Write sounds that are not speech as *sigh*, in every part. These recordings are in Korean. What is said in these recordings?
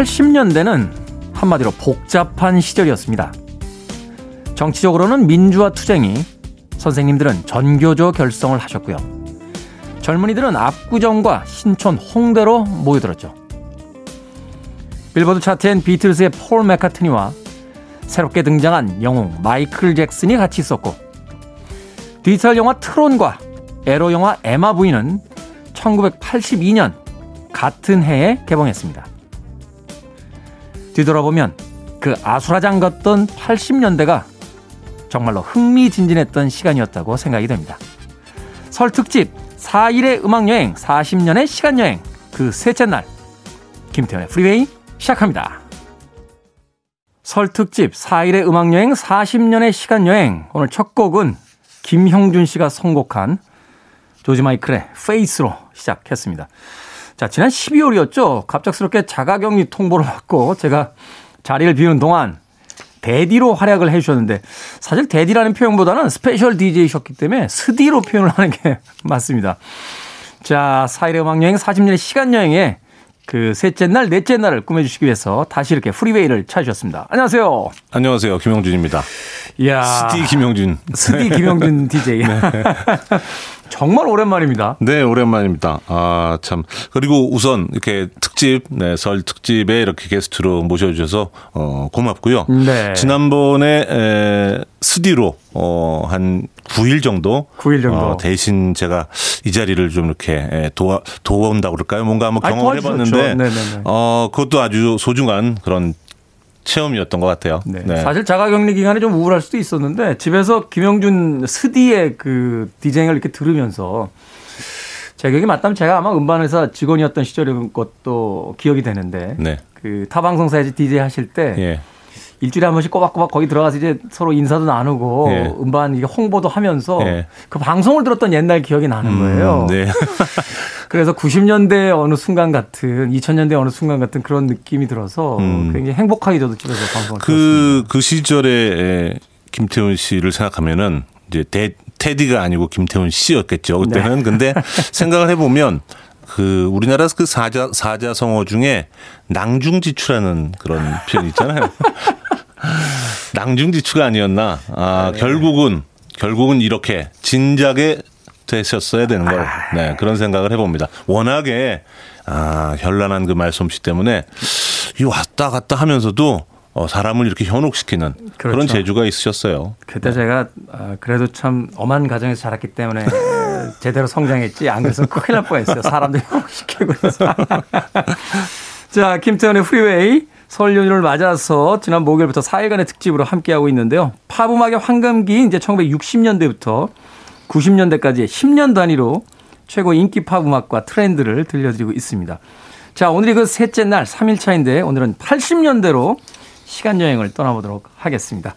1980년대는 한마디로 복잡한 시절이었습니다. 정치적으로는 민주화 투쟁이, 선생님들은 전교조 결성을 하셨고요. 젊은이들은 압구정과 신촌, 홍대로 모여들었죠. 빌보드 차트엔 비틀스의 폴 맥카트니와 새롭게 등장한 영웅 마이클 잭슨이 같이 있었고 디지털 영화 트론과 에로 영화 에마 부인은 1982년 같은 해에 개봉했습니다. 뒤돌아보면 그 아수라장 같던 80년대가 정말로 흥미진진했던 시간이었다고 생각이 됩니다. 설 특집 4일의 음악여행 40년의 시간여행 그 셋째 날 김태현의 프리웨이 시작합니다. 설 특집 4일의 음악여행 40년의 시간여행 오늘 첫 곡은 김형준 씨가 선곡한 조지 마이클의 페이스로 시작했습니다. 자, 지난 12월이었죠. 갑작스럽게 자가격리 통보를 받고 제가 자리를 비우는 동안 대디로 활약을 해주셨는데 사실 대디라는 표현보다는 스페셜 DJ이셨기 때문에 스디로 표현을 하는 게 *laughs* 맞습니다. 자, 4일의 음악여행 40년의 시간여행에 그 셋째 날, 넷째 날을 꾸며주시기 위해서 다시 이렇게 프리웨이를 찾으셨습니다. 안녕하세요. 안녕하세요. 김영준입니다. 이야. 스디 김영준. 스디 김영준 *laughs* DJ. 네. 정말 오랜만입니다. 네, 오랜만입니다. 아, 참. 그리고 우선 이렇게 특집, 네, 설 특집에 이렇게 게스트로 모셔주셔서, 어, 고맙고요. 네. 지난번에, 에, 스디로, 어, 한 9일 정도. 9일 정도. 어, 대신 제가 이 자리를 좀 이렇게 도와, 도와온다고 그럴까요? 뭔가 한번 경험을 해봤는데, 어, 그것도 아주 소중한 그런 체험이었던 것 같아요. 네. 네. 사실 자가격리 기간에 좀 우울할 수도 있었는데 집에서 김영준 스디의 그 디제잉을 이렇게 들으면서 제 기억이 맞다면 제가 아마 음반회사 직원이었던 시절인 것도 기억이 되는데 네. 그 타방송사에서 디제이 하실 때 예. 일주일에 한 번씩 꼬박꼬박 거기 들어가서 이제 서로 인사도 나누고 예. 음반 이게 홍보도 하면서 예. 그 방송을 들었던 옛날 기억이 나는 거예요. 음, 네. *laughs* 그래서 90년대 어느 순간 같은 2000년대 어느 순간 같은 그런 느낌이 들어서 음. 굉장히 행복하게 저도 집에서 방송을 그. 그 시절에 김태훈 씨를 생각하면은 이제 대, 테디가 아니고 김태훈 씨였겠죠. 그때는. 네. 근데 *laughs* 생각을 해보면 그 우리나라 그 사자 사자성어 중에 낭중지추라는 그런 표현 있잖아요. *laughs* 낭중지추가 아니었나. 아, 네. 결국은 결국은 이렇게 진작에 되셨어야 되는 걸. 아. 네, 그런 생각을 해봅니다. 워낙에 아, 현란한 그 말솜씨 때문에 이 왔다 갔다 하면서도 어, 사람을 이렇게 현혹시키는 그렇죠. 그런 재주가 있으셨어요. 그때 네. 제가 어, 그래도 참 엄한 가정에서 자랐기 때문에 *laughs* 제대로 성장했지 안 그래서 큰일 날 뻔했어요. 사람들 현혹시키고 해서. *laughs* 자, 김태훈의 프리웨이 설 연휴를 맞아서 지난 목요일부터 4일간의 특집으로 함께하고 있는데요. 팝 음악의 황금기 이제 1960년대부터 90년대까지 10년 단위로 최고 인기 팝 음악과 트렌드를 들려드리고 있습니다. 자, 오늘이 그 셋째 날 3일차인데 오늘은 80년대로 시간 여행을 떠나보도록 하겠습니다.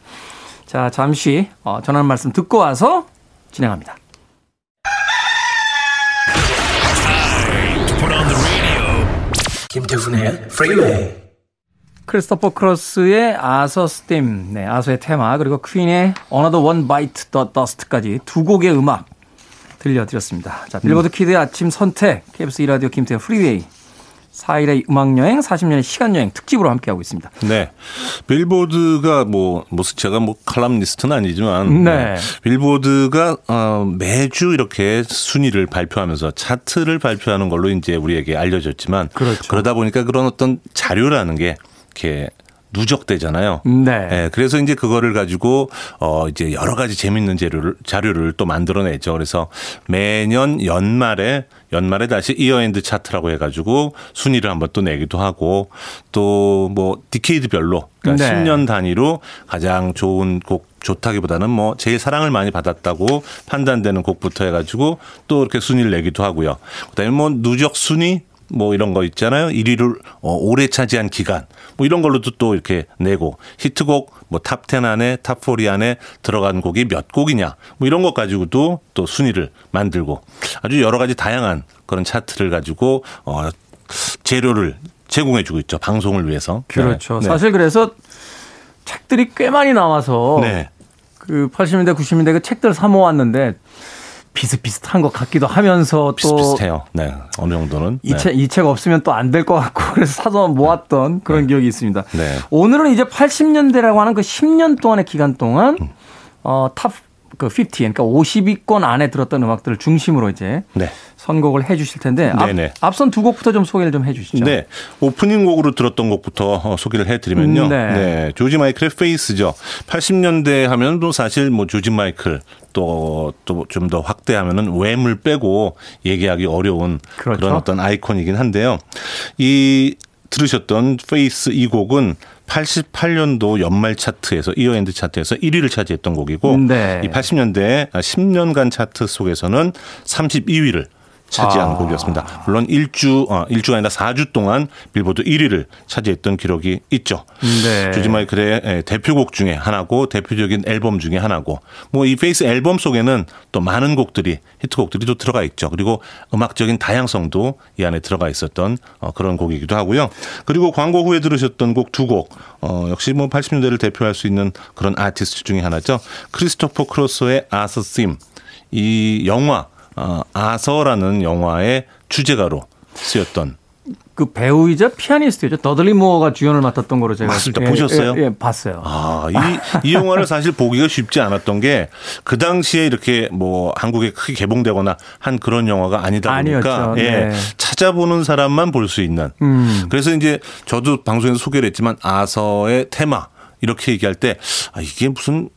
자, 잠시 어, 전하는 말씀 듣고 와서 진행합니다. 김태훈의 프리웨이 크리스토퍼 크로스의 Arthur's Theme, 네, 아서의 테마, 그리고 퀸의 Another One Bites the Dust까지 두 곡의 음악 들려드렸습니다. 자, 빌보드 키드의 아침 선택, KBS 2라디오 김태훈 프리웨이 4일의 음악여행, 40년의 시간여행 특집으로 함께하고 있습니다. 네. 빌보드가 뭐, 뭐, 제가 뭐 칼럼니스트는 아니지만. 네. 빌보드가, 어, 매주 이렇게 순위를 발표하면서 차트를 발표하는 걸로 이제 우리에게 알려졌지만. 그렇죠. 그러다 보니까 그런 어떤 자료라는 게 이렇게 누적되잖아요. 네. 네. 그래서 이제 그거를 가지고 어 이제 여러 가지 재밌는 자료를 자료를 또 만들어내죠. 그래서 매년 연말에 연말에 다시 year-end 차트라고 해가지고 순위를 한번 또 내기도 하고 또 뭐 decade별로 그러니까 네. 10년 단위로 가장 좋은 곡 좋다기보다는 뭐 제일 사랑을 많이 받았다고 판단되는 곡부터 해가지고 또 이렇게 순위를 내기도 하고요. 그다음에 뭐 누적 순위 뭐 이런 거 있잖아요. 1위를 어, 오래 차지한 기간 뭐 이런 걸로도 또 이렇게 내고 히트곡 뭐 톱 10 안에 톱 40 안에 들어간 곡이 몇 곡이냐 뭐 이런 것 가지고도 또 순위를 만들고 아주 여러 가지 다양한 그런 차트를 가지고 어 재료를 제공해 주고 있죠. 방송을 위해서. 그렇죠. 네. 사실 그래서 책들이 꽤 많이 나와서 네. 그 80년대 90년대 그 책들 사 모았는데 비슷비슷한 것 같기도 하면서 또 비슷비슷해요. 네, 어느 정도는 이 책이 책 없으면 또 안 될 것 같고 *laughs* 그래서 사서 모았던 그런 네. 기억이 있습니다. 네. 오늘은 이제 80년대라고 하는 그 10년 동안의 기간 동안 음. 어, 톱 그 50, 그러니까 50위권 안에 들었던 음악들을 중심으로 이제 네. 선곡을 해 주실 텐데 앞, 앞선 두 곡부터 좀 소개를 좀 해 주시죠. 네. 오프닝 곡으로 들었던 곡부터 어, 소개를 해 드리면요. 네. 네. 조지 마이클의 Faith죠. 80년대 하면 또 사실 뭐 조지 마이클 또또좀 더 확대하면은 Wham을 빼고 얘기하기 어려운 그렇죠. 그런 어떤 아이콘이긴 한데요. 이 들으셨던 Faith 이 곡은 88년도 연말 차트에서 year-end 차트에서 1위를 차지했던 곡이고 네. 이 80년대 10년간 차트 속에서는 32위를 차지한 아. 곡이었습니다. 물론 일주 어, 일주가 아니라 4주 동안 빌보드 1위를 차지했던 기록이 있죠. 네. 조지 마이클의 대표곡 중에 하나고 대표적인 앨범 중에 하나고 뭐 이 Faith 앨범 속에는 또 많은 곡들이 히트곡들이 또 들어가 있죠. 그리고 음악적인 다양성도 이 안에 들어가 있었던 어, 그런 곡이기도 하고요. 그리고 광고 후에 들으셨던 곡 두 곡, 어, 역시 뭐 80년대를 대표할 수 있는 그런 아티스트 중에 하나죠. 크리스토퍼 크로스의 아서 심. 이 영화 어, 아서라는 영화의 주제가로 쓰였던 그 배우이자 피아니스트죠. 더들리 무어가 주연을 맡았던 거로 제가 맞습니다. 예, 보셨어요? 예, 예, 봤어요. 아, 이, 이 영화를 사실 보기가 쉽지 않았던 게 그 당시에 이렇게 뭐 한국에 크게 개봉되거나 한 그런 영화가 아니다 보니까 예, 네. 찾아보는 사람만 볼 수 있는. 음. 그래서 이제 저도 방송에서 소개를 했지만 아서의 테마 이렇게 얘기할 때 아, 이게 무슨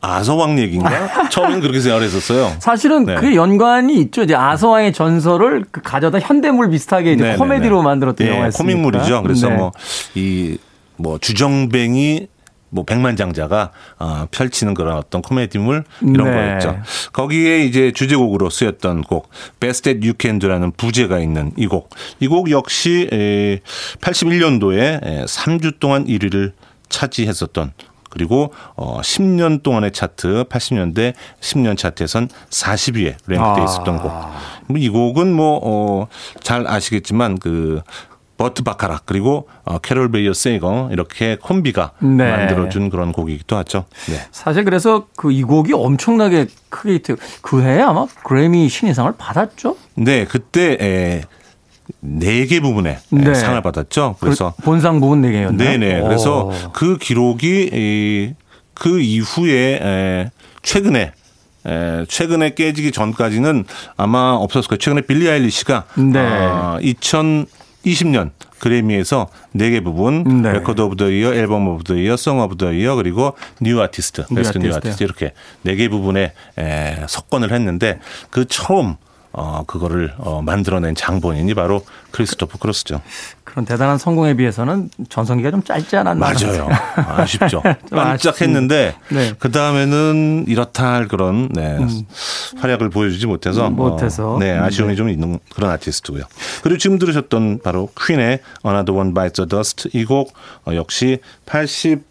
아서왕 얘기인가? *laughs* 처음엔 그렇게 생각을 했었어요. 사실은 네. 그 연관이 있죠. 이제 아서왕의 전설을 그 가져다 현대물 비슷하게 이제 네, 네 코미디로 네. 만들었던 네, 영화였습니다. 코믹물이죠. 그래서 네. 뭐이 뭐 주정뱅이 뭐 백만장자가 어, 펼치는 그런 어떤 코미디물 이런 네. 거였죠. 거기에 이제 주제곡으로 쓰였던 곡 Best That You Can Do라는 부제가 있는 이 곡. 이 곡 역시 에, 81년도에 에, 3주 동안 1위를 차지했었던 그리고 어 10년 동안의 차트 80년대 10년 차트에선 40위에 랭크돼 있었던 아. 곡. 뭐이 곡은 뭐어잘 아시겠지만 그 버트 바카락 그리고 어, 캐롤 베이어 세이거 이렇게 콤비가 네. 만들어준 그런 곡이기도 하죠. 네. 사실 그래서 그 이 곡이 엄청나게 크게 히트. 그 해에 아마 그래미 신인상을 받았죠. 네, 그때 에, 네개 부분에 네. 상을 받았죠. 그래서 그 본상 부분 네 개였나요? 네네. 그래서 오. 그 기록이 그 이후에 최근에 최근에 깨지기 전까지는 아마 없었을 거예요. 최근에 빌리 아일리시가 네. 어, 2020년 그래미에서 네 개 부분 네. Record of the Year, Album of the Year, Song of the Year 그리고 New Artist, Best New Artist 이렇게 네 개 부분에 에, 석권을 했는데 그 처음 어, 그거를 어, 만들어낸 장본인이 바로 크리스토퍼 크로스죠. 그런 대단한 성공에 비해서는 전성기가 좀 짧지 않았나 맞아요. 아쉽죠. 깜짝했는데 *laughs* 네. 그 다음에는 이렇다 할 그런 네, 음. 활약을 보여주지 못해서 못해서 어, 네 아쉬움이 네. 좀 있는 그런 아티스트고요. 그리고 지금 들으셨던 바로 퀸의 Another One Bites the Dust 이곡 어, 역시 80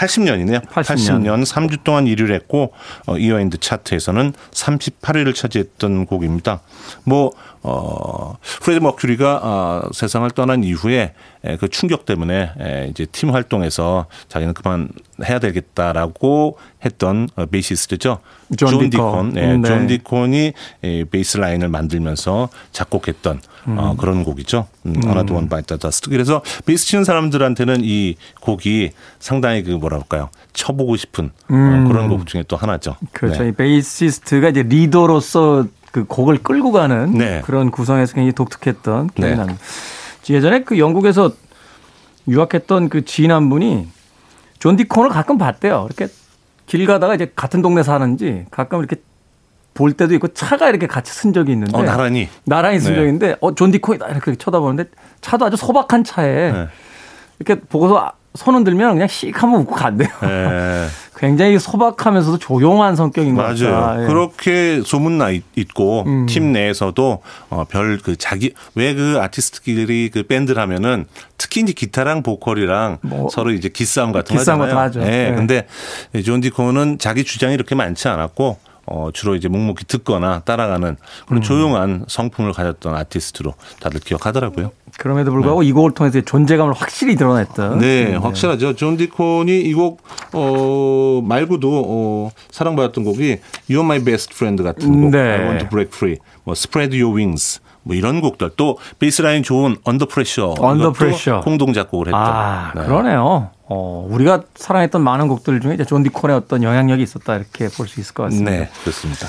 80년이네요. 80년. 80년 3주 동안 1위를 했고 어, 이어인드 차트에서는 38위를 차지했던 곡입니다. 뭐 어, 프레드 머큐리가 어, 세상을 떠난 이후에 에, 그 충격 때문에 에, 이제 팀 활동에서 자기는 그만 해야 되겠다라고 했던 어, 베이시스트죠. 존, 존 디콘. 네, 네. 존 디콘이 에, 베이스 라인을 만들면서 작곡했던 음. 어, 그런 곡이죠. 음, Another One Bites the Dust. 그래서 베이스 치는 사람들한테는 이 곡이 상당히 그 뭐라 할까요? 쳐보고 싶은 어, 음. 어, 그런 곡 중에 또 하나죠. 그렇죠. 네. 이 베이시스트가 이제 리더로서 그 곡을 끌고 가는 네. 그런 구성에서 굉장히 독특했던 기억이 네. 납니다. 예전에 그 영국에서 유학했던 그 지인 한 분이 존 디콘을 가끔 봤대요. 이렇게 길 가다가 이제 같은 동네 사는지 가끔 이렇게 볼 때도 있고 차가 이렇게 같이 선 적이 있는데 어, 나란히 나란히 선 네. 있는데 어, 존 디콘이다 이렇게 쳐다보는데 차도 아주 소박한 차에 네. 이렇게 보고서 손 흔들면 그냥 씩 한번 웃고 간대요. 네. *laughs* 굉장히 소박하면서도 조용한 성격인 것 같아요. 맞아요. 예. 그렇게 소문나 있고 음. 팀 내에서도 어, 별그 자기 왜 그 아티스트끼리 그 밴드를 하면은 특히 이제 기타랑 보컬이랑 뭐 서로 이제 기싸움 같은 거 하잖아요. 하죠. 네. 네. 근데 존 디콘은 자기 주장이 이렇게 많지 않았고 어, 주로 이제 묵묵히 듣거나 따라가는 그런 음. 조용한 성품을 가졌던 아티스트로 다들 기억하더라고요. 그럼에도 불구하고 네. 이 곡을 통해서 존재감을 확실히 드러냈던. 네, 네. 확실하죠. 존 디콘이 이 곡, 어, 말고도, 어, 사랑받았던 곡이 You're My Best Friend 같은 곡. 네. I Want to Break Free. 뭐, Spread Your Wings. 뭐 이런 곡들 또 베이스라인 좋은 Under Pressure Under Pressure 공동 작곡을 했죠. 아 네. 그러네요. 어, 우리가 사랑했던 많은 곡들 중에 이제 존 디콘의 어떤 영향력이 있었다 이렇게 볼 수 있을 것 같습니다. 네, 그렇습니다.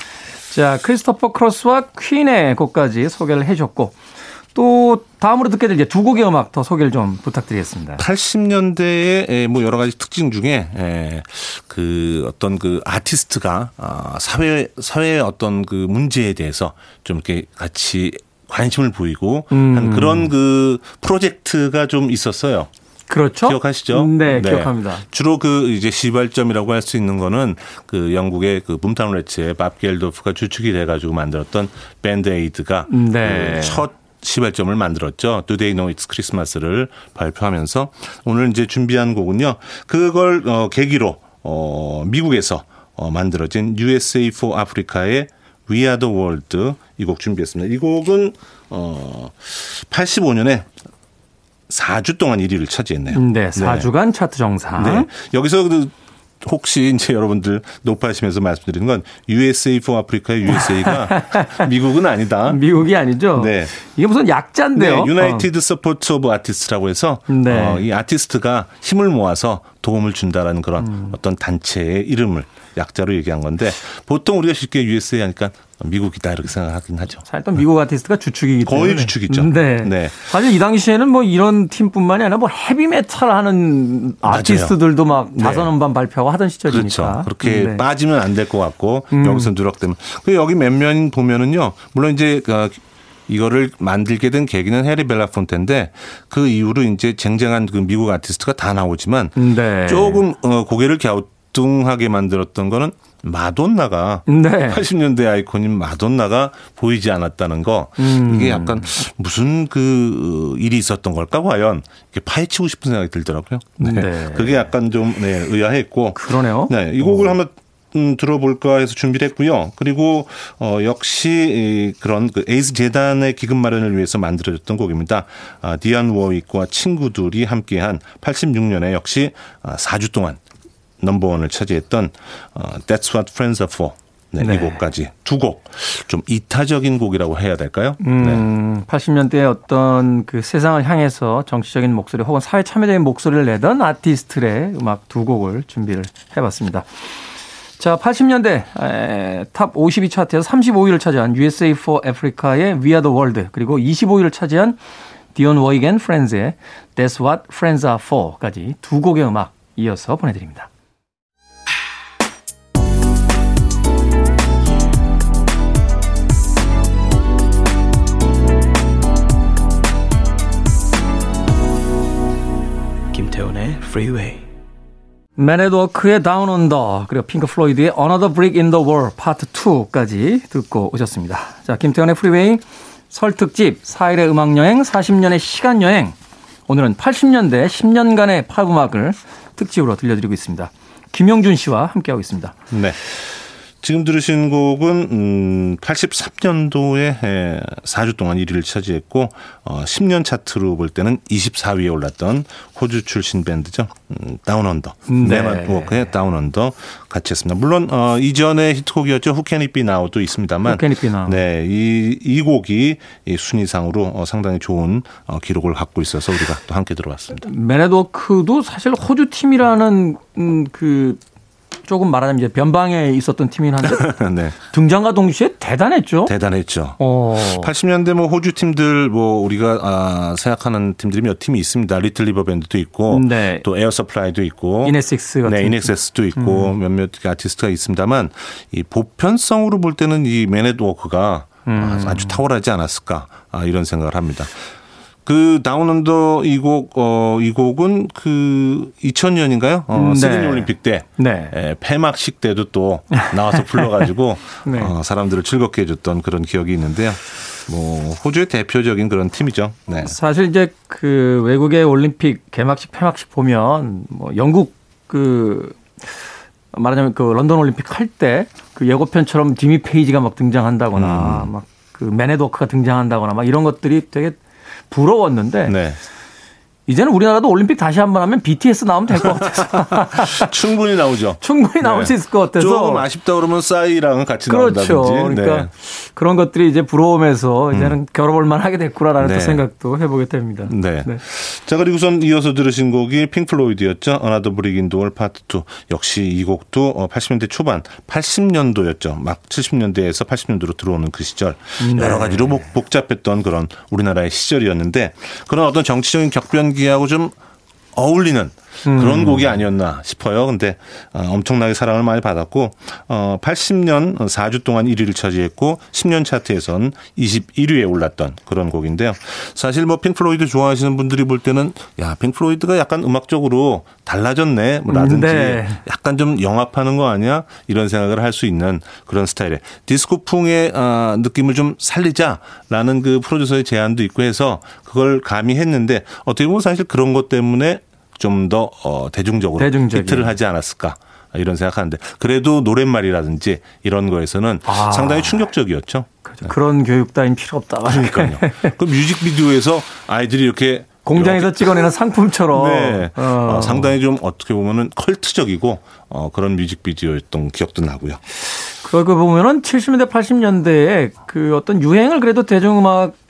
자, 크리스토퍼 크로스와 퀸의 곡까지 소개를 해 줬고 또 다음으로 듣게 될 두 곡의 음악 더 소개를 좀 부탁드리겠습니다. 80년대의 뭐 여러 가지 특징 중에 그 어떤 그 아티스트가 아, 사회 사회의 어떤 그 문제에 대해서 좀 이렇게 같이 관심을 보이고 음. 한 그런 그 프로젝트가 좀 있었어요. 그렇죠. 기억하시죠? 네, 네. 기억합니다. 주로 그 이제 시발점이라고 할 수 있는 거는 그 영국의 그 붐타운 레츠의 밥 겔도프가 주축이 돼가지고 만들었던 밴드 에이드가 네. 그 첫 시발점을 만들었죠. Do They Know It's Christmas를 발표하면서 오늘 이제 준비한 곡은요. 그걸 어, 계기로 어, 미국에서 어, 만들어진 USA for Africa의 We Are the World 이 곡 준비했습니다. 이 곡은 어 85년에 4주 동안 1위를 차지했네요. 네, 4주간 네. 차트 정상. 네. 여기서 그 혹시 이제 여러분들 높아하시면서 말씀드리는 건 USA for 아프리카의 USA가 *laughs* 미국은 아니다. 미국이 아니죠. 네. 이게 무슨 약자인데요. 네, United Support of Artists라고 해서 네. 어, 이 아티스트가 힘을 모아서 도움을 준다라는 그런 음. 어떤 단체의 이름을 약자로 얘기한 건데 보통 우리가 쉽게 USA 하니까 미국이다 이렇게 생각하긴 하죠. 사실 또 미국 아티스트가 주축이기 때문에 거의 주축이죠. 네. 네. 사실 이 당시에는 뭐 이런 팀뿐만이 아니라 뭐 헤비메탈 하는 아티스트들도 막 네. 다섯 음반 발표하고 하던 시절이니까. 그렇죠. 그렇게 네. 빠지면 안 될 것 같고 음. 여기서 누락되면. 그 여기 몇몇 보면은요. 물론 이제 그 이거를 만들게 된 계기는 해리 벨라폰테인데 그 이후로 이제 쟁쟁한 그 미국 아티스트가 다 나오지만 네. 조금 어, 고개를 갸우 뚱하게 만들었던 거는 마돈나가 네. 80년대 아이콘인 마돈나가 보이지 않았다는 거 음. 이게 약간 무슨 그 일이 있었던 걸까 과연 이렇게 파헤치고 싶은 생각이 들더라고요. 네. 네. 그게 약간 좀 네, 의아했고 그러네요. 네, 이 곡을 어. 한번 음, 들어볼까 해서 준비를 했고요. 그리고 어, 역시 그런 그 에이즈 재단의 기금 마련을 위해서 만들어졌던 곡입니다. 아, 디안 워윅과 친구들이 함께한 86년에 역시 아, 4주 동안 넘버원을 차지했던 어, That's What Friends Are For 네, 네. 이 곡까지 두 곡 좀 이타적인 곡이라고 해야 될까요? 음, 네. 80년대에 어떤 그 세상을 향해서 정치적인 목소리 혹은 사회 참여적인 목소리를 내던 아티스트의 음악 두 곡을 준비를 해봤습니다. 자, 80년대 에, top 52 차트에서 35위를 차지한 USA for Africa의 We Are the World 그리고 25위를 차지한 Dionne Warwick and Friends의 That's What Friends Are For까지 두 곡의 음악 이어서 보내드립니다. 김태훈의 Freeway. Men at Work의 Down Under 그리고 핑크 플로이드의 Another Brick in the Wall Part 2까지 듣고 오셨습니다. 자, 김태훈의 Freeway 설 특집 4일의 음악 여행 40년의 시간 여행 오늘은 80년대 10년간의 팝 음악을 특집으로 들려드리고 있습니다. 김영준 씨와 함께하고 있습니다. 네. 지금 들으신 곡은 음 83년도에 4주 동안 1위를 차지했고 어 10년 차트로 볼 때는 24위에 올랐던 호주 출신 밴드죠. 음, Down Under. 네. 네맛 워크의 다운언더 같이 했습니다. 물론 어 이전에 히트곡이었죠. 후캐니비 나우도 있습니다만 Who Can It Be Now. 네. 이, 이 곡이 이 순위상으로 어 상당히 좋은 어 기록을 갖고 있어서 우리가 또 함께 들어봤습니다. Men at Work도 사실 호주 팀이라는 음, 그 조금 말하자면 이제 변방에 있었던 팀이긴 한데 *laughs* 네. 등장과 동시에 대단했죠. 대단했죠. 어. 80년대 뭐 호주 팀들 뭐 우리가 아, 생각하는 팀들이 몇 팀이 있습니다. Little River Band도 있고 네. 또 Air Supply도 있고 INXS 같은 네, 이넥섹스도 있고 음. 몇몇 아티스트가 있습니다만 이 보편성으로 볼 때는 이 Men at Work가 음. 아주 탁월하지 않았을까 아, 이런 생각을 합니다. 그 Down Under 이 곡, 어, 이 곡은 그 2000년인가요? 어, 음, 네. 시드니 올림픽 때 네. 에, 폐막식 때도 또 나와서 불러가지고 *laughs* 네. 어, 사람들을 즐겁게 해줬던 그런 기억이 있는데요. 뭐 호주의 대표적인 그런 팀이죠. 네. 사실 이제 그 외국의 올림픽 개막식 폐막식 보면 뭐 영국 그 말하자면 그 런던 올림픽 할 때 그 예고편처럼 지미 페이지가 막 등장한다거나 음. 막그 맨헤드워크가 등장한다거나 막 이런 것들이 되게 부러웠는데 네. 이제는 우리나라도 올림픽 다시 한 번 하면 BTS 나오면 될 것 같아서 *laughs* 충분히 나오죠. 충분히 나올 네. 수 있을 것 같아서 조금 아쉽다 그러면 싸이랑은 같이 그렇죠. 나온다든지. 그러니까 네. 그런 것들이 이제 부러우면서 이제는 음. 겨뤄볼 만하게 됐구나라는 네. 또 생각도 해보게 됩니다. 네. 네. 자 그리고선 이어서 들으신 곡이 Pink Floyd였죠. Another Brick in the Wall Part 2 역시 이 곡도 80년대 어, 초반 80년도였죠. 막 70년대에서 80년도로 들어오는 그 시절 네. 여러 가지로 복잡했던 그런 우리나라의 시절이었는데 그런 어떤 정치적인 격변 기 분위기하고 좀 어울리는 그런 음. 곡이 아니었나 싶어요. 근데 어, 엄청나게 사랑을 많이 받았고 어 80년 4주 동안 1위를 차지했고 10년 차트에선 21위에 올랐던 그런 곡인데요. 사실 뭐 핑플로이드 좋아하시는 분들이 볼 때는 야 핑플로이드가 약간 음악적으로 달라졌네 뭐 라든지 네. 약간 좀 영합하는 거 아니야 이런 생각을 할 수 있는 그런 스타일의 디스코풍의 어, 느낌을 좀 살리자라는 그 프로듀서의 제안도 있고 해서 그걸 감히 했는데 어떻게 보면 사실 그런 것 때문에 좀더 어, 대중적으로 대중적인. 히트를 하지 않았을까. 이런 생각하는데 그래도 노랫말이라든지 이런 거에서는 아. 상당히 충격적이었죠. 그렇죠. 그런 교육 따윈 필요 없다. 그러니까요. 그 뮤직비디오에서 아이들이 이렇게 공장에서 이렇게. 찍어내는 상품처럼 네. 어. 어, 상당히 좀 어떻게 보면은 컬트적이고 어, 그런 뮤직비디오였던 기억도 나고요. 그거 보면은 70년대 80년대에 그 어떤 유행을 그래도 대중음악 으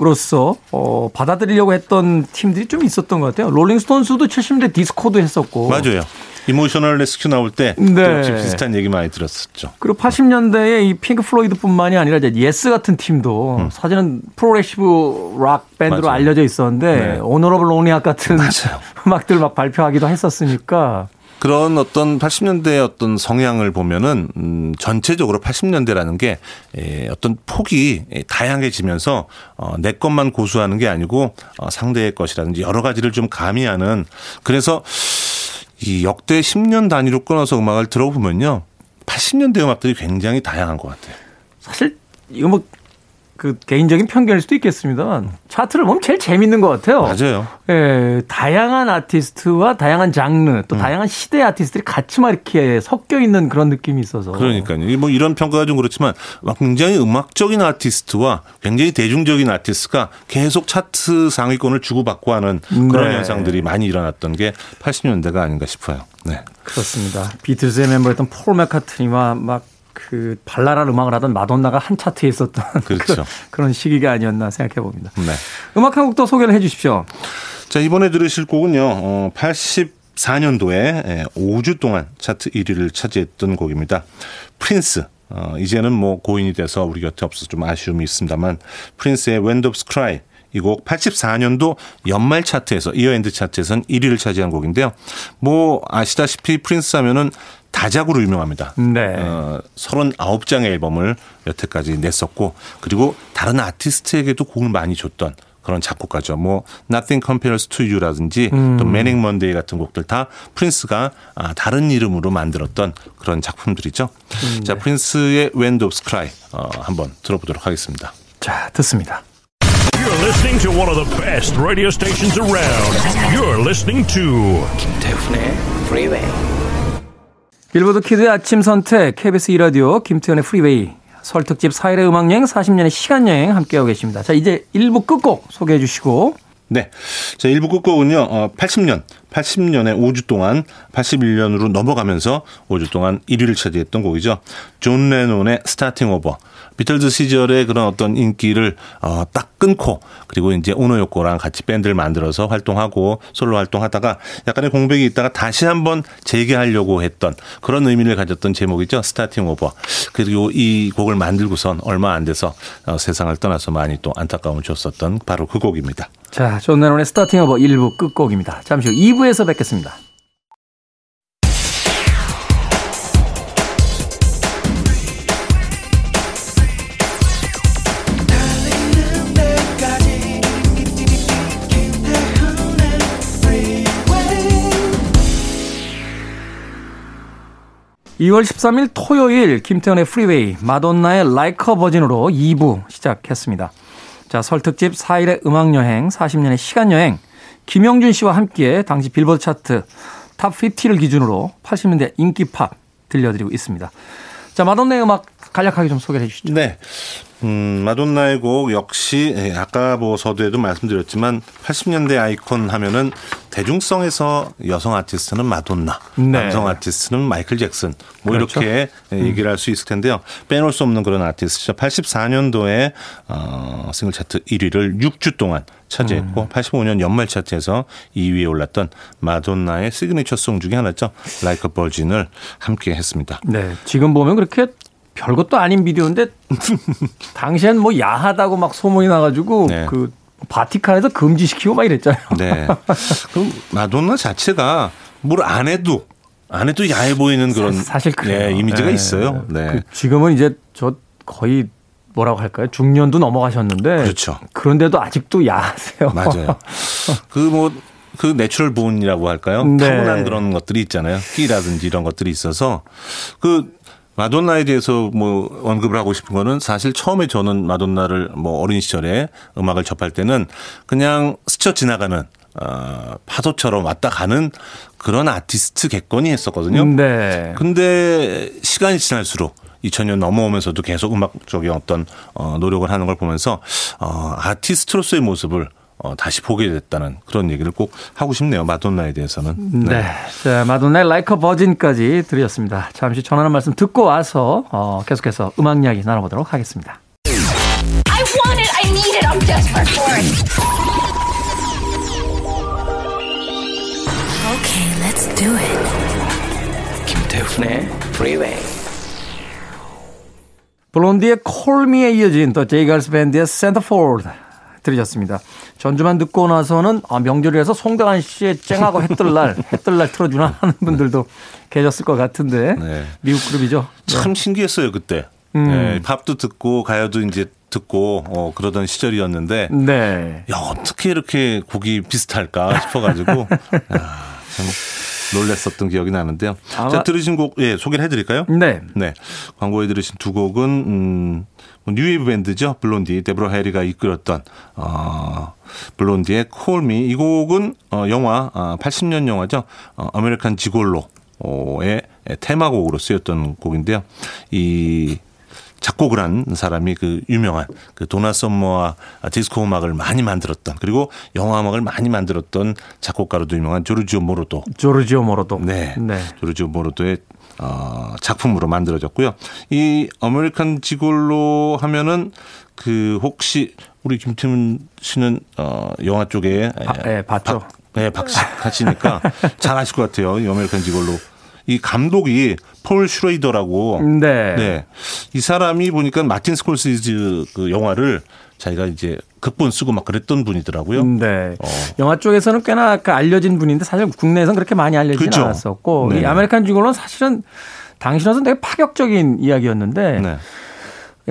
로서 어, 받아들이려고 했던 팀들이 좀 있었던 것 같아요. Rolling Stones도 70년대 디스코도 했었고. 맞아요. Emotional Rescue 나올 때 네. 역시 비슷한 얘기 많이 들었었죠. 그리고 80년대에 이 Pink Floyd뿐만이 아니라 이제 Yes 같은 팀도 음. 사실은 progressive rock 밴드로 맞아요. 알려져 있었는데 네. Owner of a Lonely Heart 같은 맞아요. *laughs* 음악들 막 발표하기도 했었으니까 그런 어떤 80년대의 어떤 성향을 보면은 음 전체적으로 80년대라는 게 에, 어떤 폭이 다양해지면서 어, 내 것만 고수하는 게 아니고 어, 상대의 것이라든지 여러 가지를 좀 가미하는 그래서 이 역대 10년 단위로 끊어서 음악을 들어보면요. 80년대 음악들이 굉장히 다양한 것 같아요. 사실 이거 뭐 그 개인적인 편견일 수도 있겠습니다만 차트를 보면 제일 재밌는 것 같아요. 맞아요. 예, 다양한 아티스트와 다양한 장르 또 음. 다양한 시대 아티스트들이 같이 막 이렇게 섞여 있는 그런 느낌이 있어서. 그러니까요. 뭐 이런 평가가 좀 그렇지만 굉장히 음악적인 아티스트와 굉장히 대중적인 아티스트가 계속 차트 상위권을 주고받고 하는 그런 네. 현상들이 많이 일어났던 게 80년대가 아닌가 싶어요. 네. 그렇습니다. 비틀즈의 멤버였던 폴 맥카트니와 막 그 발랄한 음악을 하던 마돈나가 한 차트에 있었던 *laughs* 그렇죠. 그런 시기가 아니었나 생각해 봅니다. 네. 음악 한 곡 더 소개를 해 주십시오. 자, 이번에 들으실 곡은요. 어, 84년도에 5주 동안 차트 1위를 차지했던 곡입니다. 프린스. 어, 이제는 뭐 고인이 돼서 우리 곁에 없어서 좀 아쉬움이 있습니다만 프린스의 When Doves Cry 이 곡 84년도 연말 차트에서 year-end 차트에서는 1위를 차지한 곡인데요. 뭐 아시다시피 프린스 하면은 다작으로 유명합니다. 네. 어, 39장의 앨범을 여태까지 냈었고 그리고 다른 아티스트에게도 곡을 많이 줬던 그런 작곡가죠. 뭐 Nothing Compares to You라든지 음. 또 Manic Monday 같은 곡들 다 프린스가 아, 다른 이름으로 만들었던 그런 작품들이죠. 음, 자, 네. 프린스의 When Doves Cry 어, 한번 들어보도록 하겠습니다. 자, 듣습니다. You're listening to one of the best radio stations around. You're listening to 김태훈의 Freeway. 빌보드 kid의 아침 선택 KBS 2라디오 김태훈의 Freeway 설 특집 4일의 음악여행 40년의 시간여행 함께하고 계십니다. 자 이제 1부 끝곡 소개해 주시고 네. 자, 1부 끝곡은요, 어, 80년, 80년에 5주 동안 81년으로 넘어가면서 5주 동안 1위를 차지했던 곡이죠. 존 레논의 Starting Over. 비틀즈 시절의 그런 어떤 인기를 어, 딱 끊고 그리고 이제 오노 요코랑 같이 밴드를 만들어서 활동하고 솔로 활동하다가 약간의 공백이 있다가 다시 한번 재개하려고 했던 그런 의미를 가졌던 제목이죠. Starting Over. 그리고 이 곡을 만들고선 얼마 안 돼서 어, 세상을 떠나서 많이 또 안타까움을 줬었던 바로 그 곡입니다. 자, 존 레논의 Starting Over 1부 끝곡입니다. 잠시 후 2부에서 뵙겠습니다. 2월 13일 토요일 김태훈의 Freeway 마돈나의 Like a Virgin으로 2부 시작했습니다. 자, 설 특집 4일의 음악 여행, 40년의 시간 여행, 김영준 씨와 함께 당시 빌보드 차트 top 50를 기준으로 80년대 인기 팝, 들려드리고 있습니다. 자, 마돈나의 음악 간략하게 좀 소개해 주시죠. 네. 음, 마돈나의 곡 역시 예, 아까 뭐 서두에도 말씀드렸지만 80년대 아이콘 하면은 대중성에서 여성 아티스트는 마돈나, 네. 남성 아티스트는 마이클 잭슨 뭐 그렇죠. 이렇게 예, 음. 얘기를 할 수 있을 텐데요. 빼놓을 수 없는 그런 아티스트죠. 84년도에 어, 싱글 차트 1위를 6주 동안 차지했고 음. 85년 연말 차트에서 2위에 올랐던 마돈나의 signature song 중에 하나죠. Like a Virgin을 함께 했습니다. 네. 지금 보면 그렇게 별것도 아닌 비디오인데 *laughs* 당시엔 뭐 야하다고 막 소문이 나가지고 네. 그 바티칸에서 금지시키고 막 이랬잖아요. 네. *laughs* 그럼 마돈나 자체가 뭘 안 해도 안 해도 야해 보이는 그런 사, 실. 네, 이미지가 네. 있어요. 네. 그 지금은 이제 저 거의 뭐라고 할까요? 중년도 넘어가셨는데 그렇죠. 그런데도 아직도 야하세요. 맞아요. *laughs* 그뭐 그 natural born이라고 할까요? 네. 타고난 그런 것들이 있잖아요. 끼라든지 이런 것들이 있어서 그 마돈나에 대해서 뭐 언급을 하고 싶은 거는 사실 처음에 저는 마돈나를 뭐 어린 시절에 음악을 접할 때는 그냥 스쳐 지나가는 어, 파도처럼 왔다 가는 그런 아티스트 객관이 했었거든요. 네. 근데 시간이 지날수록 2000년 넘어오면서도 계속 음악적인 어떤 어, 노력을 하는 걸 보면서 어, 아티스트로서의 모습을 어, 다시 보게 됐다는 그런 얘기를 꼭 하고 싶네요. 마돈나에 대해서는. 네. 네. 자, 마돈나의 라이커 버진까지 드렸습니다. 잠시 전하는 말씀 듣고 와서 어, 계속해서 음악 이야기 나눠보도록 하겠습니다. I want it, I need it, I'm desperate for it. Okay, let's do it. 김태훈의 Freeway. Blondie의 Call Me에 이어진 또 J. Geils Band의 Centerfold 들으셨습니다. 전주만 듣고 나서는 아, 명절이라서 송대관 씨의 쨍하고 해뜰 날 해뜰 날 *laughs* 틀어주나 하는 분들도 계셨을 것 같은데 네. 미국 그룹이죠. 참 네. 신기했어요 그때. 음. 네, 팝도 듣고 가요도 이제 듣고 어, 그러던 시절이었는데 네. 야 어떻게 이렇게 곡이 비슷할까 싶어가지고 야, *laughs* 참 놀랬었던 기억이 나는데요. 자 들으신 곡 예 소개를 해드릴까요? 네. 네 광고에 들으신 두 곡은 음, 뭐 뉴웨이브 밴드죠. 블론디 데브로 해리가 이끌었던 어, 블론디의 콜미 이 곡은 어, 영화 어, 80년 영화죠. 어, American Gigolo의 테마곡으로 쓰였던 곡인데요. 이 작곡을 한 사람이 그 유명한 그 도나 썸머와 디스코 음악을 많이 만들었던 그리고 영화 음악을 많이 만들었던 작곡가로도 유명한 조르지오 모로더. 조르지오 모로더. 네. 네. 조르지오 모로더의 어, 작품으로 만들어졌고요. 이 American Gigolo 하면은 그 혹시 우리 김태훈 씨는 어, 영화 쪽에 바, 네, 봤죠. 네, 박씨 같이니까 *laughs* 잘 아실 것 같아요. 이 American Gigolo. 이 감독이 폴 슈레이더라고. 네. 네. 이 사람이 보니까 마틴 스콜세지 그 영화를 자기가 이제 극본 쓰고 막 그랬던 분이더라고요. 네. 어. 영화 쪽에서는 꽤나 알려진 분인데 사실 국내에서는 그렇게 많이 알려지지 그렇죠. 않았었고 네. 이 American Gigolo는 사실은 당시로서는 되게 파격적인 이야기였는데 네.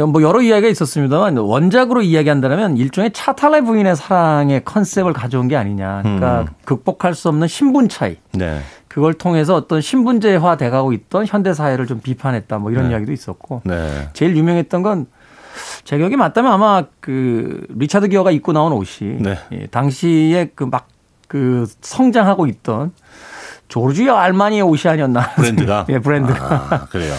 뭐 여러 이야기가 있었습니다만 원작으로 이야기한다면 일종의 차탈레 부인의 사랑의 컨셉을 가져온 게 아니냐. 그러니까 음. 극복할 수 없는 신분 차이. 네. 그걸 통해서 어떤 신분제화 돼가고 있던 현대 사회를 좀 비판했다. 뭐 이런 네. 이야기도 있었고. 네. 제일 유명했던 건 제 기억이 맞다면 아마 그 리차드 기어가 입고 나온 옷이 네. 예, 당시에 그 막그 그 성장하고 있던 조르지오 알마니의 옷이 아니었나. 브랜드가? *laughs* 예, 브랜드가. 아, 그래요.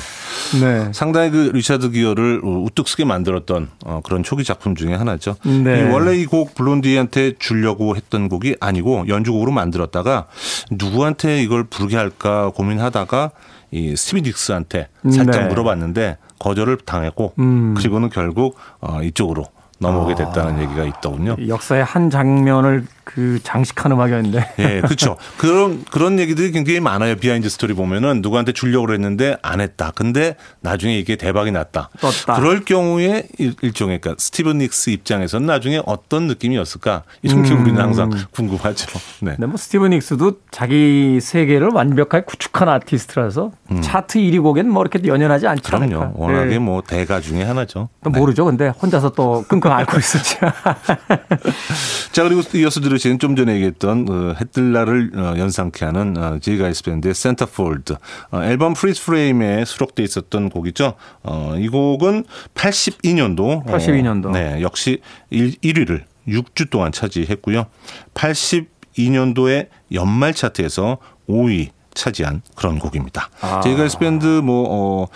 네. 상당히 그 리차드 기어를 우뚝 서게 만들었던 어, 그런 초기 작품 중에 하나죠. 네. 이 원래 이 곡 블론디한테 주려고 했던 곡이 아니고 연주곡으로 만들었다가 누구한테 이걸 부르게 할까 고민하다가 이 스티비 닉스한테 살짝 네. 물어봤는데 거절을 당했고 음. 그리고는 결국 어, 이쪽으로 넘어오게 됐다는 아, 얘기가 있더군요. 역사의 한 장면을 그 장식한 음악이었는데. 예, 그렇죠. 그런 그런 얘기들이 굉장히 많아요. behind story 보면은 누구한테 주려고 그랬는데 안 했다. 근데 나중에 이게 대박이 났다. 떴다. 그럴 경우에 일종의 그러니까 스티비 닉스 입장에서는 나중에 어떤 느낌이었을까? 이런 게 음. 우리는 항상 궁금하죠. 네. 네, 뭐 스티비 닉스도 자기 세계를 완벽하게 구축한 아티스트라서 음. 차트 1위 곡엔 뭐 이렇게 연연하지 않죠. 그럼요. 워낙에 네. 뭐 대가 중에 하나죠. 또 모르죠. 근데 혼자서 또 끙끙 앓고 있었죠. *laughs* 자, 그리고 이어서 들으 지금 좀 전에 얘기했던 어, 해뜰날을 어, 연상케 하는 어, 제이 가일스 밴드의 Centerfold 어, 앨범 Freeze Frame에 수록돼 있었던 곡이죠. 어, 이 곡은 82년도 82년도 어, 네 역시 1, 1위를 6주 동안 차지했고요. 82년도에 연말 차트에서 5위 차지한 그런 곡입니다. 아. 제이 가일스 밴드 뭐 어,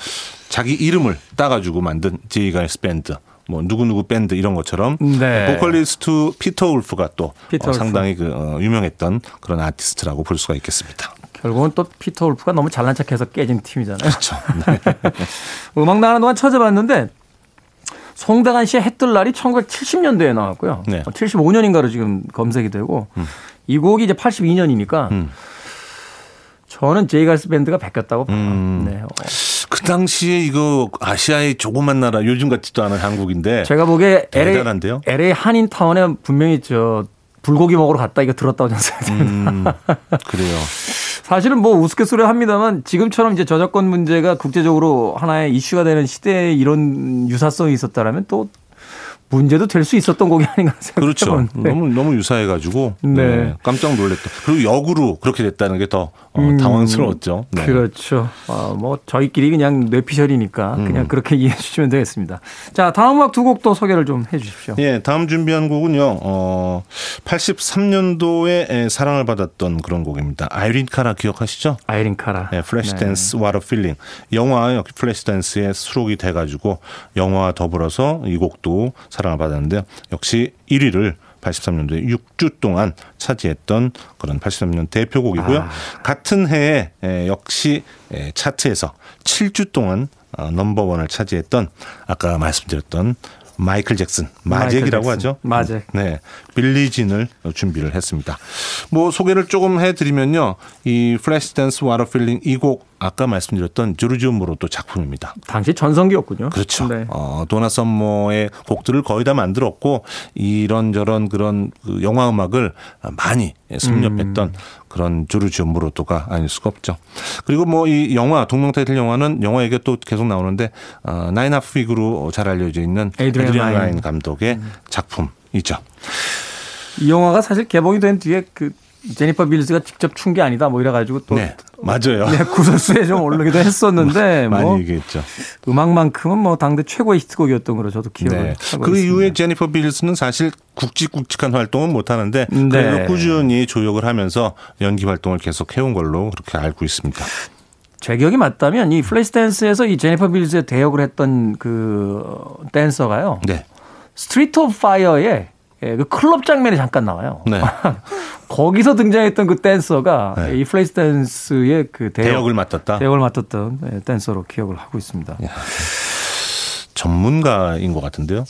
자기 이름을 따가지고 만든 제이 가일스 밴드. 뭐 누구누구 밴드 이런 것처럼 네. 보컬리스트 피터 울프가 또 피터 어, 상당히 그 어, 유명했던 그런 아티스트라고 볼 수가 있겠습니다. 결국은 또 피터 울프가 너무 잘난 척해서 깨진 팀이잖아요. 그렇죠. 네. *laughs* 음악 나가는 동안 찾아봤는데 송대관 씨의 해뜰 날이 1970년대에 나왔고요. 네. 75년인가로 지금 검색이 되고 음. 이 곡이 이제 82년이니까 음. 저는 제이갈스 밴드가 베꼈다고 봐요. 음. 네. 그 당시에 이거 아시아의 조그만 나라 요즘 같지도 않은 한국인데 제가 보기에 대단한데요. LA, LA 한인타운에 분명히 저 불고기 먹으러 갔다 이거 들었다고 저는 생각합니다. 음, 그래요. *laughs* 사실은 뭐 우스갯소리 합니다만 지금처럼 이제 저작권 문제가 국제적으로 하나의 이슈가 되는 시대에 이런 유사성이 있었다라면 또 문제도 될 수 있었던 곡이 아닌가 생각합니다. 그렇죠. 네. 너무 너무 유사해가지고 네. 네. 깜짝 놀랐다. 그리고 역으로 그렇게 됐다는 게더 어, 음, 당황스러웠죠. 네. 그렇죠. 어, 뭐 저희끼리 그냥 뇌피셜이니까 음. 그냥 그렇게 *laughs* 이해해 주시면 되겠습니다. 자 다음 음악 두 곡도 소개를 좀 해주십시오. 예, 다음 준비한 곡은요. 어, 83년도에 사랑을 받았던 그런 곡입니다. 아이린 카라 기억하시죠? 아이린 카라. 예, Flashdance What a Feeling. 영화 Flashdance에 수록이 돼가지고 영화와 더불어서 이 곡도 사랑 을 받았는데요. 역시 1위를 83년도에 6주 동안 차지했던 그런 83년 대표곡이고요. 아. 같은 해에 역시 차트에서 7주 동안 어, 넘버원을 차지했던 아까 말씀드렸던 마이클 잭슨 마잭이라고 하죠. 마잭. 네, Billie Jean을 준비를 했습니다. 뭐 소개를 조금 해드리면요, 이 Flashdance What a Feeling 이 곡 아까 말씀드렸던 조르지오 모로더 작품입니다. 당시 전성기였군요. 그렇죠. 네. 어, 도나 썸머의 곡들을 거의 다 만들었고 이런저런 그런 그 영화 음악을 많이 섭렵했던 음. 그런 조르지오 모로더가 아닐 수가 없죠. 그리고 뭐 이 영화 동명 타이틀 영화는 영화 얘기가 또 계속 나오는데 어, 나인 하프 빅으로 잘 알려져 있는 에드리안 라인 감독의 음. 작품 이죠. 이 영화가 사실 개봉이 된 뒤에 그 제니퍼 빌즈가 직접 춘 게 아니다 뭐 이래 가지고 또 네, 맞아요. 네, 구설수에 좀 오르기도 했었는데 *laughs* 많이 뭐 얘기했죠. 음악만큼은 뭐 당대 최고의 히트곡이었던 걸로 저도 기억을 네. 하고 그 있습니다. 이후에 제니퍼 빌즈는 사실 굵직굵직한 활동은 못 하는데 네. 그래도 꾸준히 조력을 하면서 연기 활동을 계속 해온 걸로 그렇게 알고 있습니다. 제 기억이 맞다면 이 Flashdance에서 이 제니퍼 빌즈의 대역을 했던 그 댄서가요. 네. Streets of Fire의 예, 그 클럽 장면에 잠깐 나와요. 네. *laughs* 거기서 등장했던 그 댄서가 네. 이 Flashdance의 그 대역, 을 맡았다. 대역을 맡았던 예, 댄서로 기억을 하고 있습니다. 야, 전문가인 것 같은데요.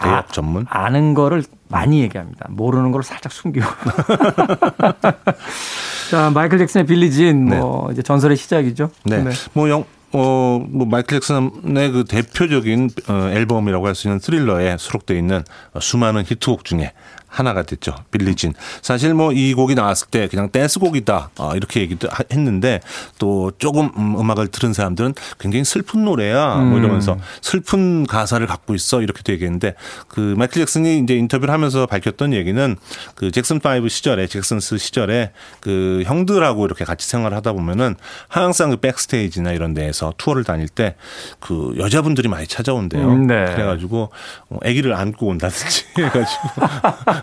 대역 아, 전문? 아는 거를 많이 얘기합니다. 모르는 걸 살짝 숨기고. *laughs* 자, 마이클 잭슨의 Billie Jean 뭐 네. 이제 전설의 시작이죠. 네. 네. 뭐 영, 어, 뭐 마이클 잭슨의 그 대표적인 어, 앨범이라고 할 수 있는 스릴러에 수록되어 있는 수많은 히트곡 중에 하나가 됐죠. Billie Jean. 사실 뭐 이 곡이 나왔을 때 그냥 댄스곡이다 어, 이렇게 얘기도 했는데 또 조금 음악을 들은 사람들은 굉장히 슬픈 노래야 뭐 음. 이러면서 슬픈 가사를 갖고 있어 이렇게 얘기했는데 그 마이클 잭슨이 이제 인터뷰를 하면서 밝혔던 얘기는 그 잭슨 5 시절에 잭슨스 시절에 그 형들하고 이렇게 같이 생활을 하다 보면은 항상 그 백스테이지나 이런 데에서 투어를 다닐 때 그 여자분들이 많이 찾아온대요. 음, 네. 그래가지고 어, 아기를 안고 온다든지 *laughs* 해가지고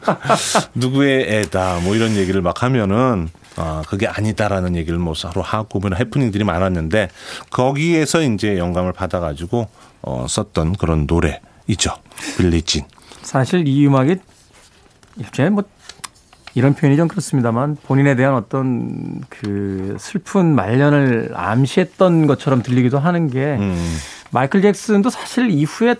*laughs* 누구의 애다 뭐 이런 얘기를 막 하면은 아, 그게 아니다라는 얘기를 뭐 서로 하고 그런 해프닝들이 많았는데 거기에서 이제 영감을 받아가지고 어, 썼던 그런 노래이죠. 빌리진. 사실 이 음악이 이제 뭐 이런 표현이 좀 그렇습니다만 본인에 대한 어떤 그 슬픈 말년을 암시했던 것처럼 들리기도 하는 게 음. 마이클 잭슨도 사실 이후에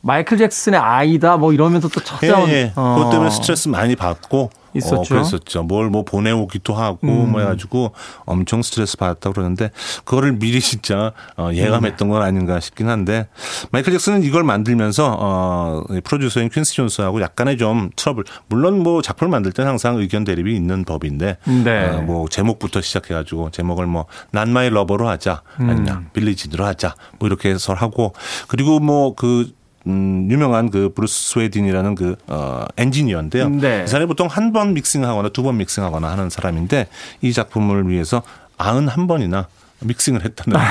마이클 잭슨의 아이다 뭐 이러면서 또 찾아온. 예, 예. 어. 그것 때문에 스트레스 많이 받고 있었죠. 어, 그랬었죠. 뭘 뭐 보내오기도 하고 음. 뭐 해가지고 엄청 스트레스 받았다고 그러는데 그거를 미리 진짜 어, 예감했던 건 아닌가 싶긴 한데 마이클 잭슨은 이걸 만들면서 어, 프로듀서인 퀸시 존스하고 약간의 좀 트러블 물론 뭐 작품을 만들 때 항상 의견 대립이 있는 법인데 네. 어, 뭐 제목부터 시작해가지고 제목을 뭐 Not My Lover로 하자 아니냐 음. Billie Jean으로 하자 뭐 이렇게 해서 하고 그리고 뭐 그 음, 유명한 그 브루스 스웨딘이라는 그 어, 엔지니어인데요. 네. 이 사람이 보통 한 번 믹싱하거나 두 번 믹싱하거나 하는 사람인데 이 작품을 위해서 아흔 한 번이나 믹싱을 했다는. *laughs*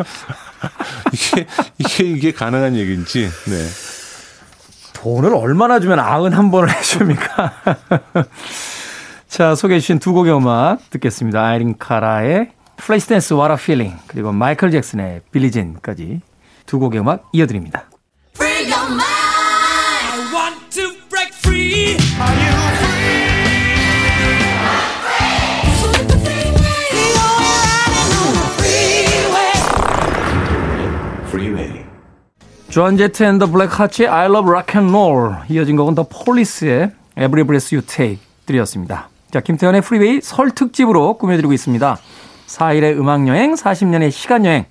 *laughs* 이게 이게 이게 가능한 얘기인지. 네. 돈을 얼마나 주면 아흔 한 번을 해줍니까? *laughs* 자, 소개해 주신 두 곡의 음악 듣겠습니다. 아이린 카라의 Flashdance What a Feeling 그리고 마이클 잭슨의 Billie Jean까지 두 곡의 음악 이어드립니다. 조안 제트 앤 더 블랙 하츠의 I love rock and roll 이어진 곡은 더 폴리스의 Every breath you take 들이었습니다. 자, 김태현의 프리웨이 설 특집으로 꾸며드리고 있습니다. 4일의 음악여행, 40년의 시간여행.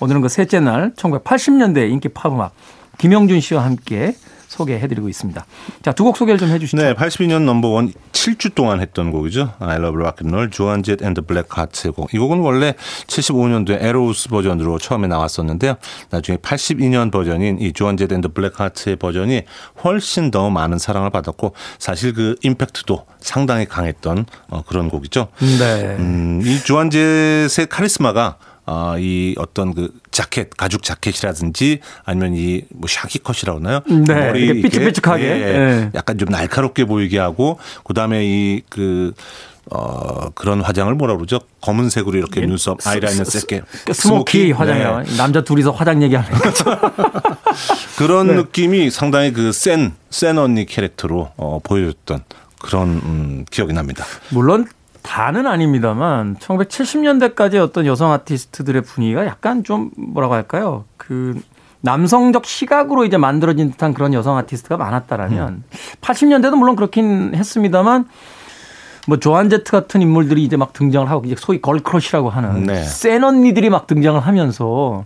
오늘은 그 셋째 날 1980년대 인기 팝음악 김영준 씨와 함께 소개해드리고 있습니다. 자, 두 곡 소개를 좀 해주시죠. 네, 82년 넘버원 7주 동안 했던 곡이죠. I Love Rock and Roll, 조안 젯 앤드 블랙 하트의 곡. 이 곡은 원래 75년도에 애로우스 버전으로 처음에 나왔었는데요. 나중에 82년 버전인 이 조안 젯 앤드 블랙 하츠의 버전이 훨씬 더 많은 사랑을 받았고 사실 그 임팩트도 상당히 강했던 어, 그런 곡이죠. 네. 음, 이 조안 젯의 카리스마가 어, 이 어떤 그 자켓, 가죽 자켓이라든지 아니면 이 뭐 shaggy cut이라고 하나요? 네. 머리 삐죽삐죽하게. 예, 네. 약간 좀 날카롭게 보이게 하고 그다음에 이그 어, 그런 화장을 뭐라 그러죠? 검은색으로 이렇게 예? 눈썹, 아이라이너 세게. 스모키, 스모키 화장이요. 네. 남자 둘이서 화장 얘기하는 거죠. *laughs* 그런 네. 느낌이 상당히 그 센, 센 언니 캐릭터로 어, 보여줬던 그런 음, 기억이 납니다. 물론 다는 아닙니다만 1970년대까지 어떤 여성 아티스트들의 분위기가 약간 좀 뭐라고 할까요? 그 남성적 시각으로 이제 만들어진 듯한 그런 여성 아티스트가 많았다라면 음. 80년대도 물론 그렇긴 했습니다만 뭐 조한 제트 같은 인물들이 이제 막 등장을 하고 이제 소위 걸크러쉬라고 하는 네. 센 언니들이 막 등장을 하면서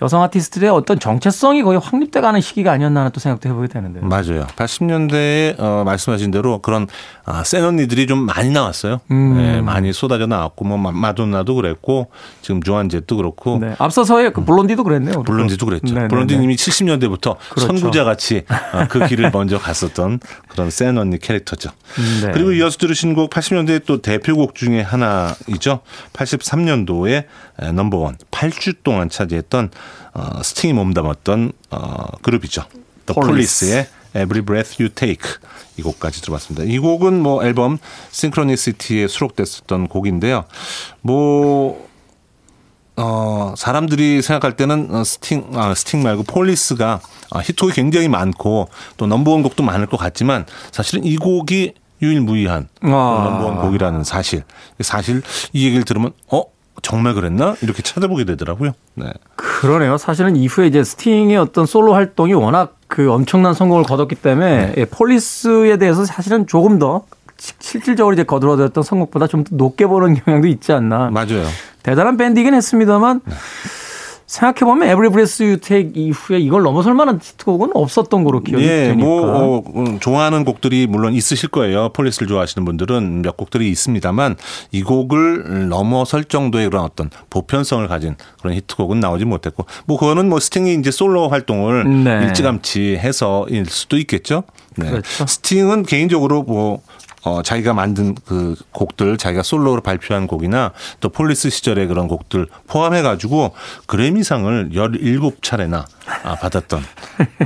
여성 아티스트들의 어떤 정체성이 거의 확립돼가는 시기가 아니었나 하는 또 생각도 해보게 되는데. 맞아요. 80년대에 어, 말씀하신 대로 그런 아, 센 언니들이 좀 많이 나왔어요. 음. 네, 많이 쏟아져 나왔고 뭐 마돈나도 그랬고 지금 조한제도 그렇고. 네. 앞서서의 그 블론디도 그랬네요. 블론디도 그랬죠. 네네네. 블론디님이 네, 70년대부터 그렇죠. 선구자 같이 어, 그 길을 *laughs* 먼저 갔었던 그런 센 언니 캐릭터죠. 네. 그리고 이어서 들으신 곡 80년대 또 대표곡 중에 하나이죠. 83년도에 넘버원 8주 동안 차지했던 어, 스팅이 몸담았던 어, 그룹이죠. The Police의 Every Breath You Take 이 곡까지 들어봤습니다. 이 곡은 뭐 앨범 Synchronicity에 수록됐었던 곡인데요. 뭐 어, 사람들이 생각할 때는 어, 스팅, 아, 스팅 말고 폴리스가 아, 히트곡이 굉장히 많고 또 넘버원 곡도 많을 것 같지만 사실은 이 곡이 유일무이한 아. 넘버원 곡이라는 사실. 사실 이 얘기를 들으면 어 정말 그랬나? 이렇게 찾아보게 되더라고요. 네. 그러네요. 사실은 이후에 이제 스팅의 어떤 솔로 활동이 워낙 그 엄청난 성공을 거뒀기 때문에 네. 예, 폴리스에 대해서 사실은 조금 더 실질적으로 이제 거들어졌던 성공보다 좀 더 높게 보는 경향도 있지 않나. 맞아요. 대단한 밴드이긴 했습니다만 네. 생각해보면 Every Breath You Take 이후에 이걸 넘어설 만한 히트곡은 없었던 거로 기억이 예, 되니까. 뭐 어, 음, 좋아하는 곡들이 물론 있으실 거예요. 폴리스를 좋아하시는 분들은 몇 곡들이 있습니다만 이 곡을 넘어설 정도의 그런 어떤 보편성을 가진 그런 히트곡은 나오지 못했고 뭐 그거는 뭐 스팅이 이제 솔로 활동을 네. 일찌감치 해서일 수도 있겠죠. 네. 그렇죠. 스팅은 개인적으로 뭐 어, 자기가 만든 그 곡들, 자기가 솔로로 발표한 곡이나 또 폴리스 시절의 그런 곡들 포함해 가지고 그래미상을 17차례나 아, 받았던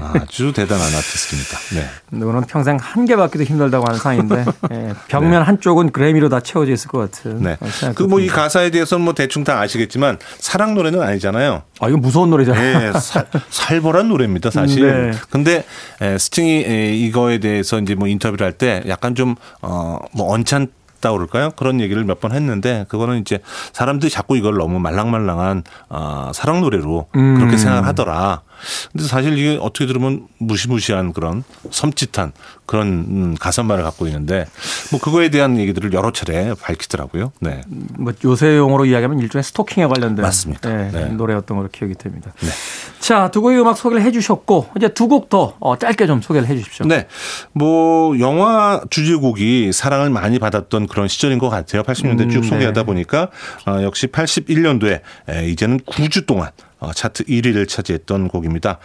아주 대단한 아티스트입니다. 네. 누구는 평생 한 개 받기도 힘들다고 하는 상인데 예, 벽면 네. 한쪽은 그래미로 다 채워져 있을 것 같은. 네. 그 뭐 이 가사에 대해서는 뭐 대충 다 아시겠지만 사랑 노래는 아니잖아요. 아 이거 무서운 노래잖아요. 네, 살, 살벌한 노래입니다, 사실. 네. 근데 에, 스팅이 에, 이거에 대해서 이제 뭐 인터뷰를 할 때 약간 좀 어뭐 언짢 있다 그럴까요? 그런 얘기를 몇 번 했는데 그거는 이제 사람들이 자꾸 이걸 너무 말랑말랑한 어, 사랑 노래로 음. 그렇게 생각을 하더라. 근데 사실 이게 어떻게 들으면 무시무시한 그런 섬찟한 그런 음, 가사말을 갖고 있는데 뭐 그거에 대한 얘기들을 여러 차례 밝히더라고요. 네. 뭐 요새 용어로 이야기하면 일종의 스토킹에 관련된 맞습니다. 네, 네. 노래였던 걸로 기억이 됩니다. 네. 자, 두 곡의 음악 소개를 해 주셨고 이제 두 곡더 어, 짧게 좀 소개를 해 주십시오. 네. 뭐 영화 주제곡이 사랑을 많이 받았던 그런 시절인 것 같아요. 80년대 쭉 음, 소개하다 네. 보니까 어, 역시 81년도에 에, 이제는 9주 동안 어, 차트 1위를 차지했던 곡입니다.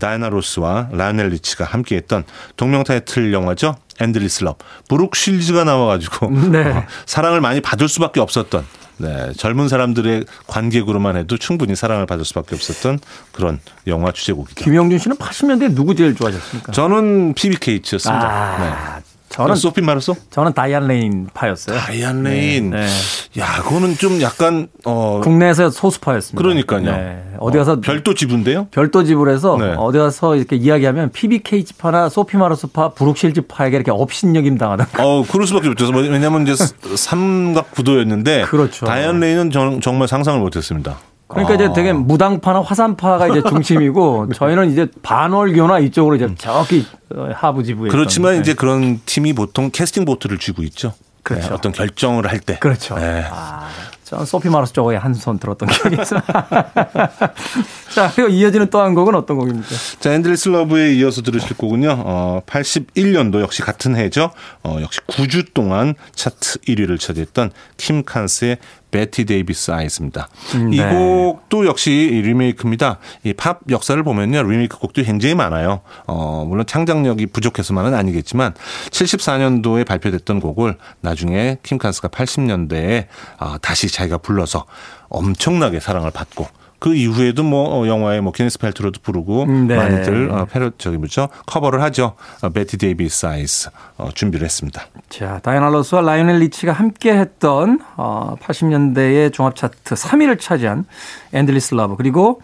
다이애나 로스와 라이오넬 리치가 함께했던 동명 타이틀 영화죠. Endless Love. 브룩 실즈가 나와가지고 네. 어, 사랑을 많이 받을 수밖에 없었던 네, 젊은 사람들의 관객으로만 해도 충분히 사랑을 받을 수밖에 없었던 그런 영화 주제곡이죠. 김영준 씨는 80년대 누구 제일 좋아하셨습니까? 저는 피비 케이츠였습니다. 아, 네. 저는 소피 마르소? 저는 다이안 레인 파였어요. 다이안 레인. 네, 네. 야, 그거는 좀 약간 어 국내에서 소수파였습니다. 그러니까요. 네. 어디 가서 어, 별도 지부인데요? 별도 지부해서 네. 어디 가서 이렇게 이야기하면 피비 케이츠파나 소피 마르소파, 브룩 실즈파에게 이렇게 업신여김 당하던가. 어, 그럴 수밖에 없죠. 왜냐면 이제 삼각 구도였는데 그렇죠. 다이안 레인은 정말 상상을 못 했습니다. 그러니까 아. 이제 되게 무당파나 화산파가 이제 중심이고 *laughs* 저희는 이제 반월교나 이쪽으로 이제 저기 하부 지부에 그렇지만 이제 그런 팀이 보통 캐스팅 보트를 쥐고 있죠. 그렇죠. 네, 어떤 결정을 할 때. 그렇죠. 네. 아, 전 소피 마르소 쪽에 한 손 들었던 기억이 있어요. *laughs* 자, 그리고 이어지는 또 한 곡은 어떤 곡입니까? 자, Endless Love에 이어서 들으실 곡은요. 어, 81년도 역시 같은 해죠. 어, 역시 9주 동안 차트 1위를 차지했던 킴 칸스의 Bette Davis Eyes입니다. 음, 네. 이 곡도 역시 리메이크입니다. 이 팝 역사를 보면요. 리메이크 곡도 굉장히 많아요. 어, 물론 창작력이 부족해서만은 아니겠지만 74년도에 발표됐던 곡을 나중에 킴 칸스가 80년대에 어, 다시 자기가 불러서 엄청나게 사랑을 받고 그 이후에도 뭐 어, 영화에 뭐 기네스 펠트로도 부르고 음, 네. 많이들 어, 페로 저기 뭐죠 커버를 하죠. 어, Bette Davis Eyes 어, 준비를 했습니다. 자 다이애나 로스와 라이오넬 리치가 함께했던 어, 80년대의 종합 차트 3위를 차지한 Endless Love 그리고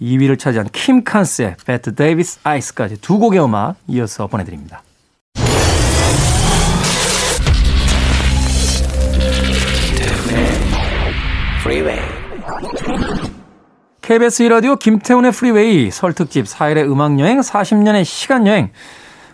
2위를 차지한 킴 칸스의 Bette Davis Eyes까지 두 곡의 음악 이어서 보내드립니다. KBS 1라디오 김태훈의 프리웨이 설특집 4일의 음악여행 40년의 시간여행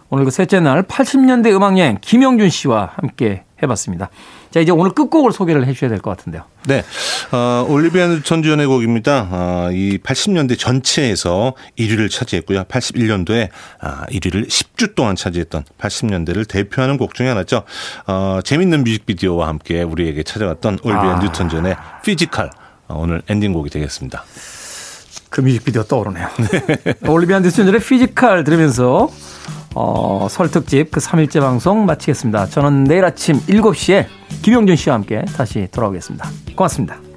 오늘 그 셋째 날 80년대 음악여행 김영준 씨와 함께 해봤습니다. 자 이제 오늘 끝곡을 소개를 해주셔야 될 것 같은데요. 네, 어, 올리비아 뉴턴 존의 곡입니다. 어, 이 80년대 전체에서 1위를 차지했고요. 81년도에 아, 1위를 10주 동안 차지했던 80년대를 대표하는 곡 중에 하나죠. 어, 재밌는 뮤직비디오와 함께 우리에게 찾아왔던 올리비아 아. 뉴턴 존의 Physical 어, 오늘 엔딩곡이 되겠습니다. 그 뮤직비디오 떠오르네요. *laughs* 올리비아 뉴턴 존의 Physical 들으면서 어, 설 특집 그 3일째 방송 마치겠습니다. 저는 내일 아침 7시에 김용준 씨와 함께 다시 돌아오겠습니다. 고맙습니다.